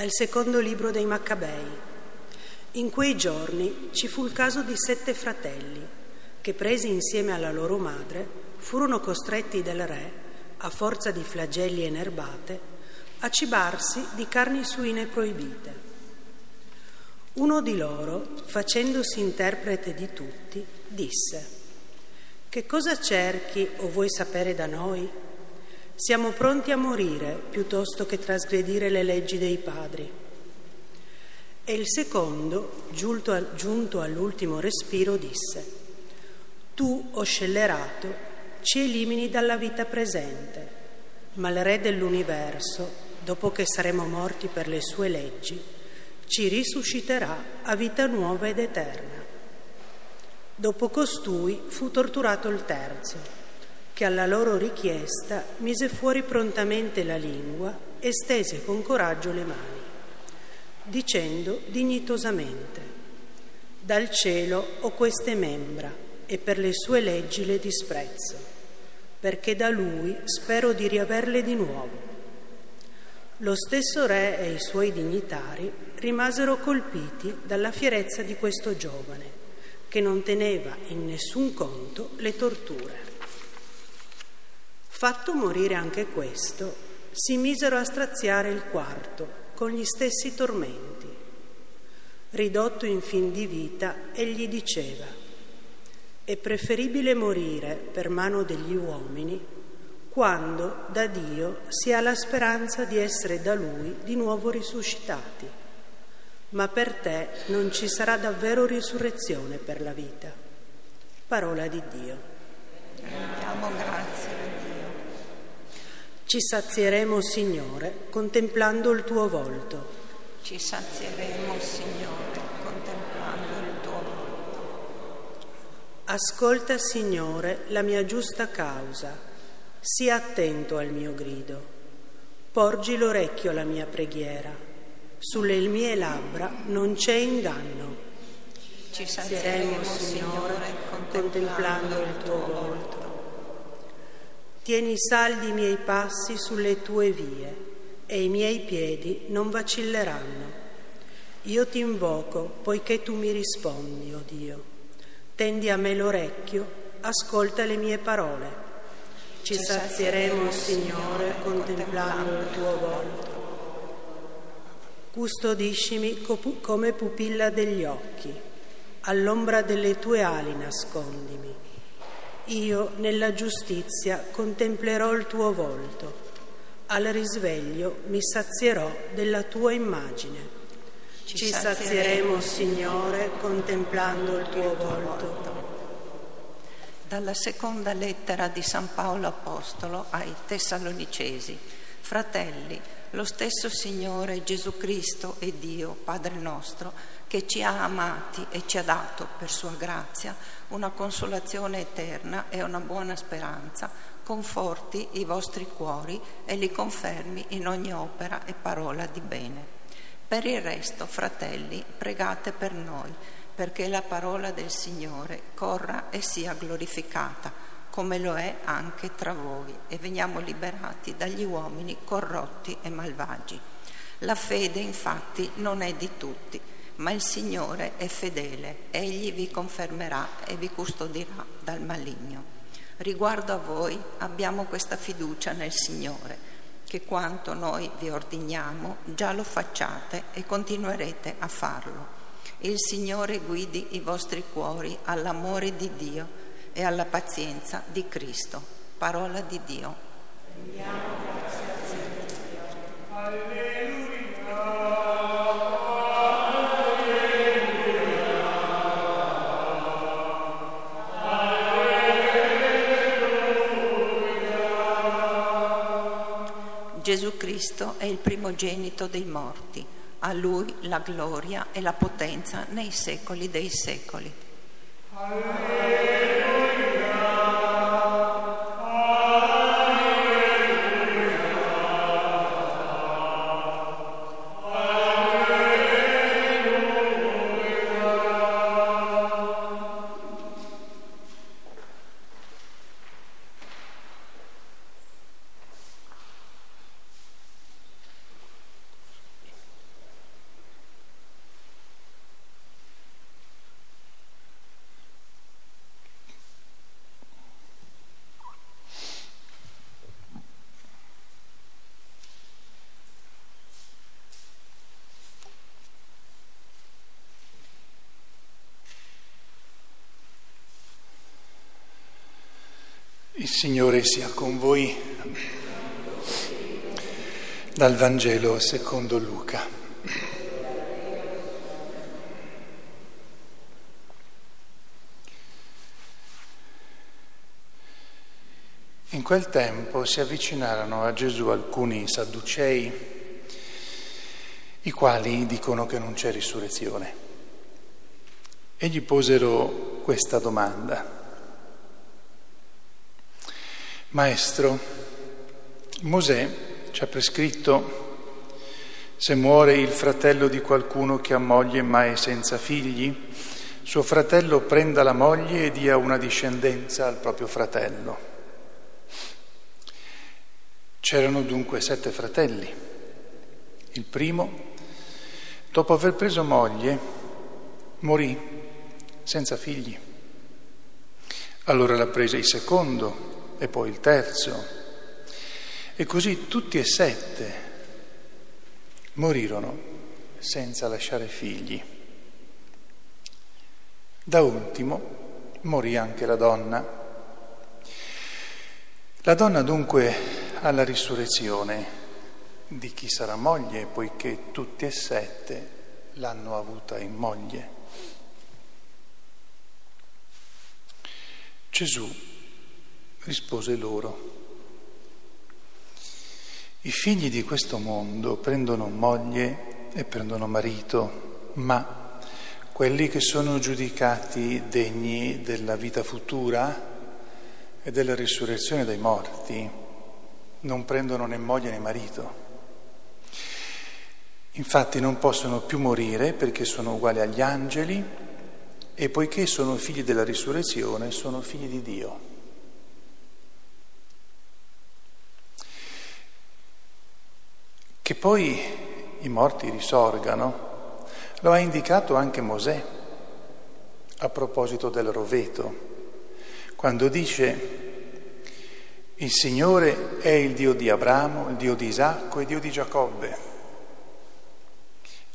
Dal secondo libro dei Maccabei. In quei giorni ci fu il caso di sette fratelli che, presi insieme alla loro madre, furono costretti dal re, a forza di flagelli e nerbate, a cibarsi di carni suine proibite. Uno di loro, facendosi interprete di tutti, disse, Che cosa cerchi o vuoi sapere da noi? Siamo pronti a morire piuttosto che trasgredire le leggi dei padri. E il secondo, giunto, all'ultimo respiro, disse, Tu, o scellerato, ci elimini dalla vita presente, ma il Re dell'universo, dopo che saremo morti per le sue leggi, ci risusciterà a vita nuova ed eterna. Dopo costui fu torturato il terzo che alla loro richiesta mise fuori prontamente la lingua e stese con coraggio le mani, dicendo dignitosamente, dal cielo ho queste membra e per le sue leggi le disprezzo, perché da lui spero di riaverle di nuovo. Lo stesso re e i suoi dignitari rimasero colpiti dalla fierezza di questo giovane, che non teneva in nessun conto le torture. Fatto morire anche questo, si misero a straziare il quarto con gli stessi tormenti. Ridotto in fin di vita, egli diceva, è preferibile morire per mano degli uomini quando da Dio si ha la speranza di essere da Lui di nuovo risuscitati. Ma per te non ci sarà davvero risurrezione per la vita. Parola di Dio. Rendiamo grazie. Ci sazieremo, Signore, contemplando il tuo volto. Ci sazieremo, Signore, contemplando il tuo volto. Ascolta, Signore, la mia giusta causa. Sii attento al mio grido. Porgi l'orecchio alla mia preghiera. Sulle mie labbra non c'è inganno. Ci sazieremo, Signore, contemplando il tuo volto. Tieni saldi i miei passi sulle tue vie e i miei piedi non vacilleranno. Io ti invoco poiché tu mi rispondi, o oh Dio. Tendi a me l'orecchio, ascolta le mie parole. Ci sazieremo, Signore, contemplando il tuo volto. Custodiscimi come pupilla degli occhi, all'ombra delle tue ali nascondimi io nella giustizia contemplerò il tuo volto, al risveglio mi sazierò della tua immagine. Ci sazieremo, Signore, contemplando il tuo volto. Dalla seconda lettera di San Paolo Apostolo ai Tessalonicesi. Fratelli, lo stesso Signore Gesù Cristo e Dio, Padre nostro, che ci ha amati e ci ha dato per sua grazia una consolazione eterna e una buona speranza, conforti i vostri cuori e li confermi in ogni opera e parola di bene. Per il resto, fratelli, pregate per noi, perché la parola del Signore corra e sia glorificata, come lo è anche tra voi, e veniamo liberati dagli uomini corrotti e malvagi. La fede, infatti, non è di tutti ma il Signore è fedele, egli vi confermerà e vi custodirà dal maligno. Riguardo a voi abbiamo questa fiducia nel Signore, che quanto noi vi ordiniamo già lo facciate e continuerete a farlo. Il Signore guidi i vostri cuori all'amore di Dio e alla pazienza di Cristo. Parola di Dio. Andiamo, Gesù Cristo è il primogenito dei morti, a Lui la gloria e la potenza nei secoli dei secoli. Alleluia. Signore sia con voi. Dal Vangelo secondo Luca. In quel tempo si avvicinarono a Gesù alcuni sadducei, i quali dicono che non c'è risurrezione, e gli posero questa domanda. Maestro, Mosè ci ha prescritto se muore il fratello di qualcuno che ha moglie ma è senza figli, suo fratello prenda la moglie e dia una discendenza al proprio fratello. C'erano dunque sette fratelli. Il primo, dopo aver preso moglie, morì senza figli. Allora la prese il secondo e poi il terzo. E così tutti e sette morirono senza lasciare figli. Da ultimo morì anche la donna. La donna dunque ha la risurrezione di chi sarà moglie, poiché tutti e sette l'hanno avuta in moglie. Gesù rispose loro. I figli di questo mondo prendono moglie e prendono marito, ma quelli che sono giudicati degni della vita futura e della risurrezione dai morti non prendono né moglie né marito. Infatti non possono più morire perché sono uguali agli angeli e poiché sono figli della risurrezione sono figli di Dio. Che poi i morti risorgano, lo ha indicato anche Mosè a proposito del roveto, quando dice il Signore è il Dio di Abramo, il Dio di Isacco e il Dio di Giacobbe.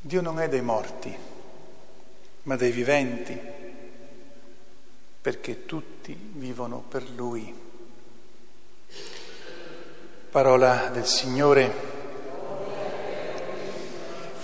Dio non è dei morti, ma dei viventi, perché tutti vivono per Lui. Parola del Signore.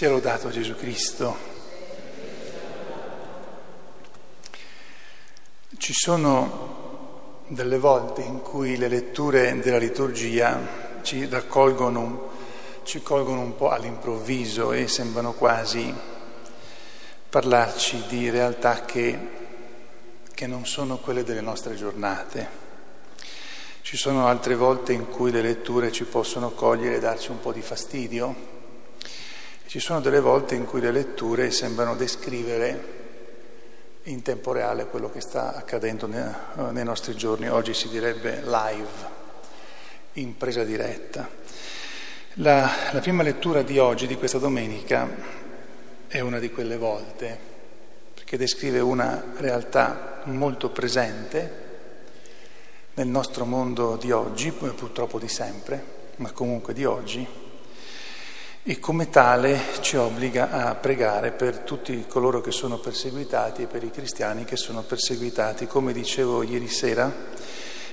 Sia lodato Gesù Cristo. Ci sono delle volte in cui le letture della liturgia ci raccolgono, ci colgono un po' all'improvviso e sembrano quasi parlarci di realtà che, che non sono quelle delle nostre giornate. Ci sono altre volte in cui le letture ci possono cogliere e darci un po' di fastidio, ci sono delle volte in cui le letture sembrano descrivere in tempo reale quello che sta accadendo nei nostri giorni. Oggi si direbbe live, in presa diretta. La, la prima lettura di oggi, di questa domenica, è una di quelle volte, perché descrive una realtà molto presente nel nostro mondo di oggi, purtroppo di sempre, ma comunque di oggi e come tale ci obbliga a pregare per tutti coloro che sono perseguitati e per i cristiani che sono perseguitati. Come dicevo ieri sera,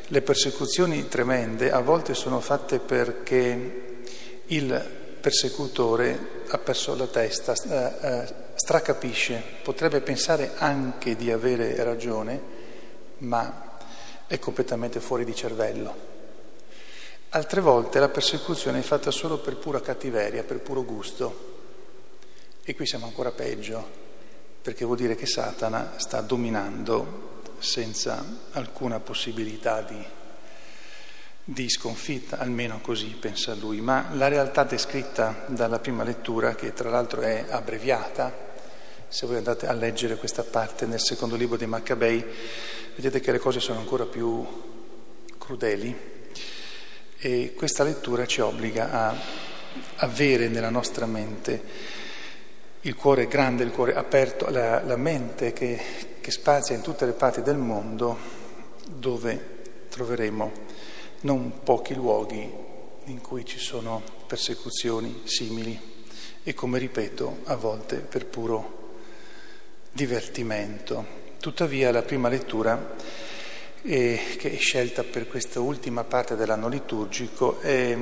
le persecuzioni tremende a volte sono fatte perché il persecutore ha perso la testa, eh, eh, stracapisce, potrebbe pensare anche di avere ragione, ma è completamente fuori di cervello. Altre volte la persecuzione è fatta solo per pura cattiveria, per puro gusto. E qui siamo ancora peggio, perché vuol dire che Satana sta dominando senza alcuna possibilità di, di sconfitta, almeno così pensa lui. Ma la realtà descritta dalla prima lettura, che tra l'altro è abbreviata, Se voi andate a leggere questa parte nel secondo libro di Maccabei, vedete che le cose sono ancora più crudeli e questa lettura ci obbliga a avere nella nostra mente il cuore grande, il cuore aperto, la, la mente che, che spazia in tutte le parti del mondo dove troveremo non pochi luoghi in cui ci sono persecuzioni simili e come ripeto a volte per puro divertimento. Tuttavia la prima lettura eh, che è scelta per questa ultima parte dell'anno liturgico eh,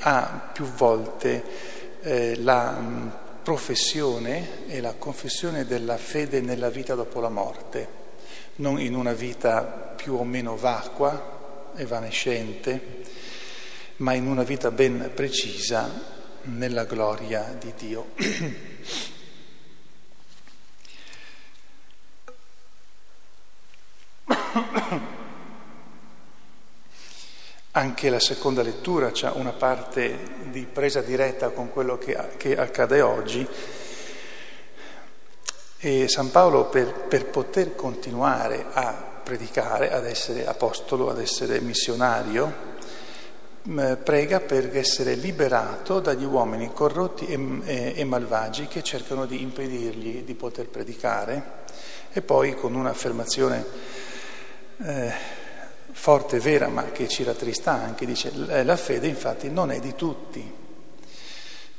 ha più volte eh, la mh, professione e la confessione della fede nella vita dopo la morte, non in una vita più o meno vacua, evanescente, ma in una vita ben precisa nella gloria di Dio. Anche la seconda lettura ha una parte di presa diretta con quello che, che accade oggi. E San Paolo per, per, poter continuare a predicare, ad essere apostolo, ad essere missionario, prega per essere liberato dagli uomini corrotti e, e, malvagi che cercano di impedirgli di poter predicare. E poi con un'affermazione eh, forte e vera, ma che ci rattrista anche, dice la fede infatti non è di tutti.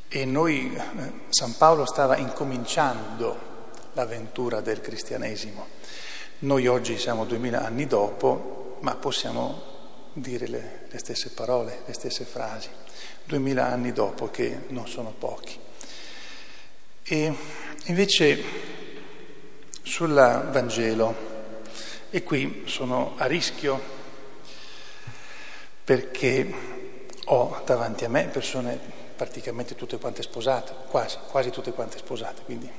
E noi, eh, San Paolo stava incominciando l'avventura del cristianesimo. Noi oggi siamo duemila anni dopo, ma possiamo dire le, le stesse parole, le stesse frasi, duemila anni dopo che non sono pochi. E invece sul Vangelo, e qui sono a rischio perché ho davanti a me persone praticamente tutte quante sposate, quasi, quasi tutte quante sposate, quindi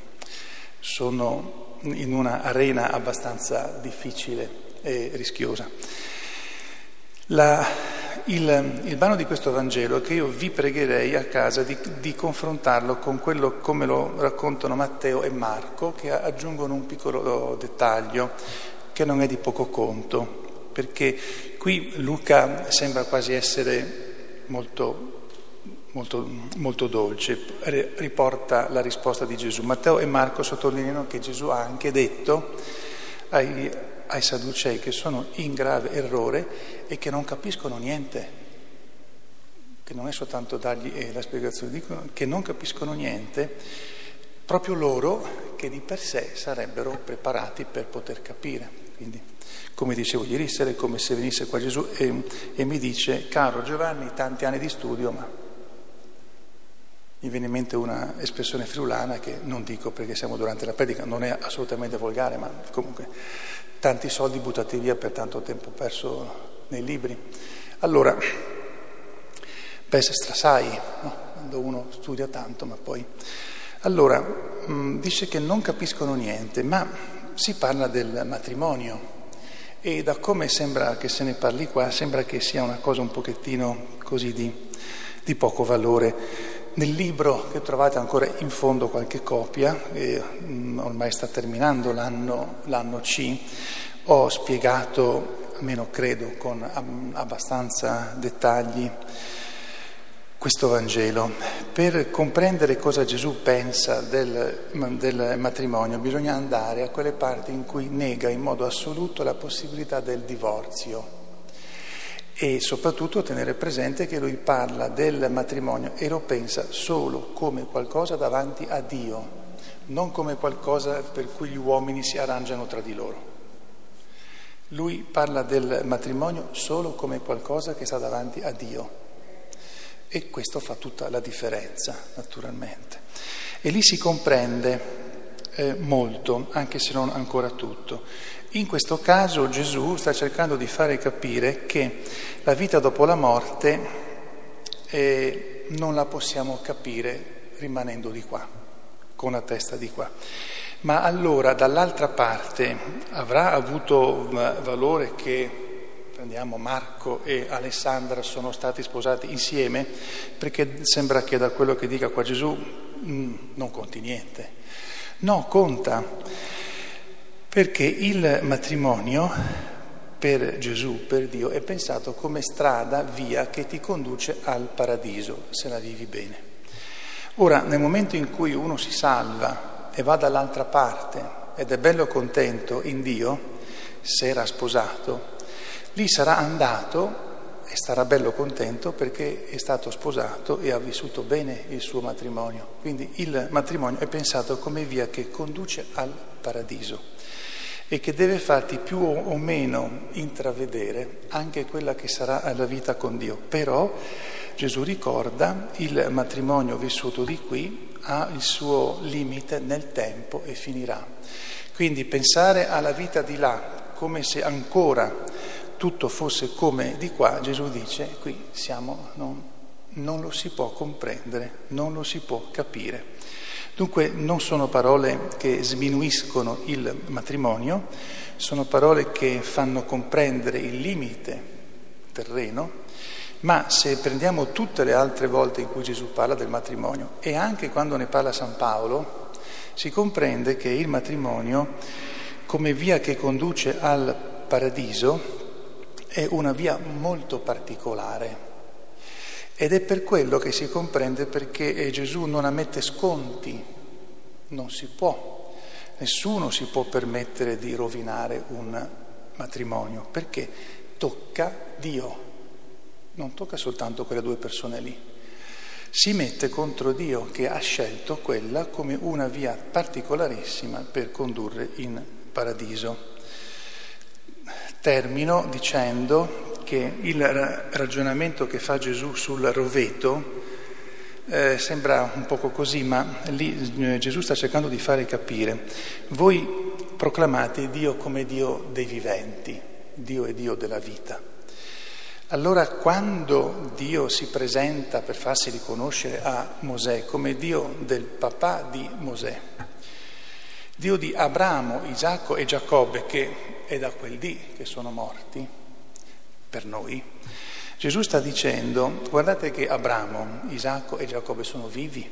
sono in una arena abbastanza difficile e rischiosa. La, il, il brano di questo Vangelo che io vi pregherei a casa di, di, confrontarlo con quello come lo raccontano Matteo e Marco, che aggiungono un piccolo dettaglio che non è di poco conto perché qui Luca sembra quasi essere molto, molto, molto dolce, riporta la risposta di Gesù. Matteo e Marco sottolineano che Gesù ha anche detto ai, ai Sadducei che sono in grave errore e che non capiscono niente, che non è soltanto dargli eh, la spiegazione, dicono che non capiscono niente, proprio loro che di per sé sarebbero preparati per poter capire. Quindi, come dicevo ieri sera, è come se venisse qua Gesù e, e mi dice, caro Giovanni, tanti anni di studio, ma mi viene in mente una espressione friulana che non dico perché siamo durante la predica, non è assolutamente volgare, ma comunque tanti soldi buttati via per tanto tempo perso nei libri. Allora, pes strasai, no? quando uno studia tanto, ma poi... Allora, dice che non capiscono niente, ma si parla del matrimonio e da come sembra che se ne parli qua, sembra che sia una cosa un pochettino così di, di poco valore. Nel libro che trovate ancora in fondo qualche copia, eh, ormai sta terminando l'anno, l'anno C, ho spiegato, almeno credo, con abbastanza dettagli, questo Vangelo. Per comprendere cosa Gesù pensa del, del, matrimonio bisogna andare a quelle parti in cui nega in modo assoluto la possibilità del divorzio e soprattutto tenere presente che lui parla del matrimonio e lo pensa solo come qualcosa davanti a Dio, non come qualcosa per cui gli uomini si arrangiano tra di loro. Lui parla del matrimonio solo come qualcosa che sta davanti a Dio e questo fa tutta la differenza, naturalmente. E lì si comprende eh, molto, anche se non ancora tutto. In questo caso Gesù sta cercando di fare capire che la vita dopo la morte eh, non la possiamo capire rimanendo di qua, con la testa di qua. Ma allora dall'altra parte avrà avuto valore che prendiamo Marco e Alessandra sono stati sposati insieme, perché sembra che da quello che dica qua Gesù mh, mm, non conti niente. No, conta, perché il matrimonio per Gesù, per Dio, è pensato come strada, via che ti conduce al paradiso, se la vivi bene. Ora, nel momento in cui uno si salva e va dall'altra parte ed è bello contento in Dio, se era sposato, lì sarà andato e starà bello contento perché è stato sposato e ha vissuto bene il suo matrimonio. Quindi il matrimonio è pensato come via che conduce al paradiso e che deve farti più o meno intravedere anche quella che sarà la vita con Dio. Però Gesù ricorda il matrimonio vissuto di qui ha il suo limite nel tempo e finirà. Quindi pensare alla vita di là come se ancora tutto fosse come di qua, Gesù dice, qui siamo, non, non lo si può comprendere, non lo si può capire. Dunque non sono parole che sminuiscono il matrimonio, sono parole che fanno comprendere il limite terreno, ma se prendiamo tutte le altre volte in cui Gesù parla del matrimonio e anche quando ne parla San Paolo, si comprende che il matrimonio, come via che conduce al paradiso, è una via molto particolare. Ed è per quello che si comprende perché Gesù non ammette sconti, non si può, nessuno si può permettere di rovinare un matrimonio. Perché? Tocca Dio, non tocca soltanto quelle due persone lì. Si mette contro Dio che ha scelto quella come una via particolarissima per condurre in paradiso. Termino dicendo che il ragionamento che fa Gesù sul roveto eh, sembra un poco così, ma lì eh, Gesù sta cercando di fare capire. Voi proclamate Dio come Dio dei viventi, Dio è Dio della vita. Allora quando Dio si presenta per farsi riconoscere a Mosè come Dio del papà di Mosè, Dio di Abramo, Isacco e Giacobbe, che è da quel dì che sono morti per noi, Gesù sta dicendo, guardate che Abramo, Isacco e Giacobbe sono vivi,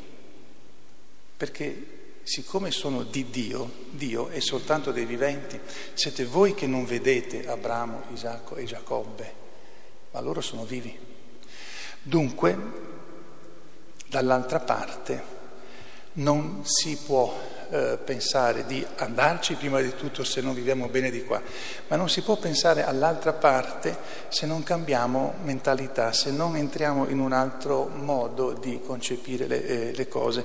perché siccome sono di Dio, Dio è soltanto dei viventi, siete voi che non vedete Abramo, Isacco e Giacobbe, ma loro sono vivi. Dunque, dall'altra parte, non si può eh, pensare di andarci prima di tutto se non viviamo bene di qua, ma non si può pensare all'altra parte se non cambiamo mentalità, se non entriamo in un altro modo di concepire le, eh, le cose.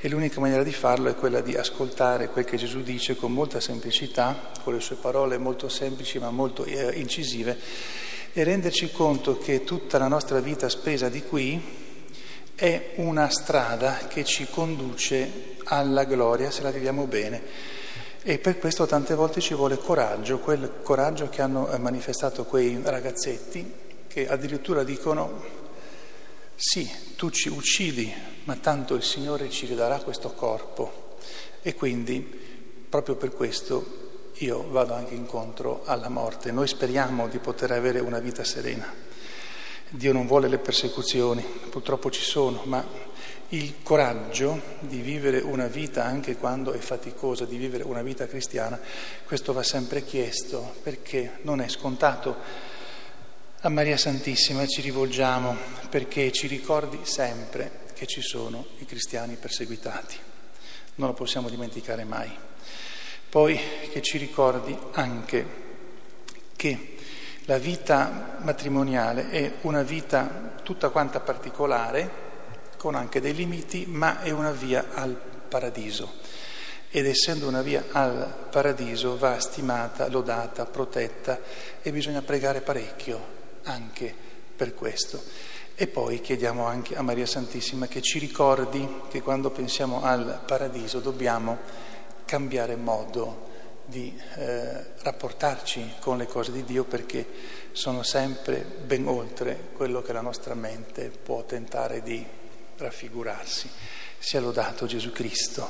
E l'unica maniera di farlo è quella di ascoltare quel che Gesù dice con molta semplicità, con le sue parole molto semplici ma molto eh, incisive, e renderci conto che tutta la nostra vita spesa di qui è una strada che ci conduce alla gloria se la viviamo bene. E per questo tante volte ci vuole coraggio, quel coraggio che hanno eh, manifestato quei ragazzetti che addirittura dicono sì, tu ci uccidi, ma tanto il Signore ci ridarà questo corpo. E quindi proprio per questo io vado anche incontro alla morte. Noi speriamo di poter avere una vita serena. Dio non vuole le persecuzioni, purtroppo ci sono, ma il coraggio di vivere una vita anche quando è faticosa, di vivere una vita cristiana, questo va sempre chiesto perché non è scontato. A Maria Santissima ci rivolgiamo perché ci ricordi sempre che ci sono i cristiani perseguitati. Non lo possiamo dimenticare mai. Poi che ci ricordi anche che la vita matrimoniale è una vita tutta quanta particolare, con anche dei limiti, ma è una via al paradiso. Ed essendo una via al paradiso va stimata, lodata, protetta e bisogna pregare parecchio anche per questo. E poi chiediamo anche a Maria Santissima che ci ricordi che quando pensiamo al paradiso dobbiamo cambiare modo di eh, rapportarci con le cose di Dio perché sono sempre ben oltre quello che la nostra mente può tentare di raffigurarsi. Sia lodato Gesù Cristo.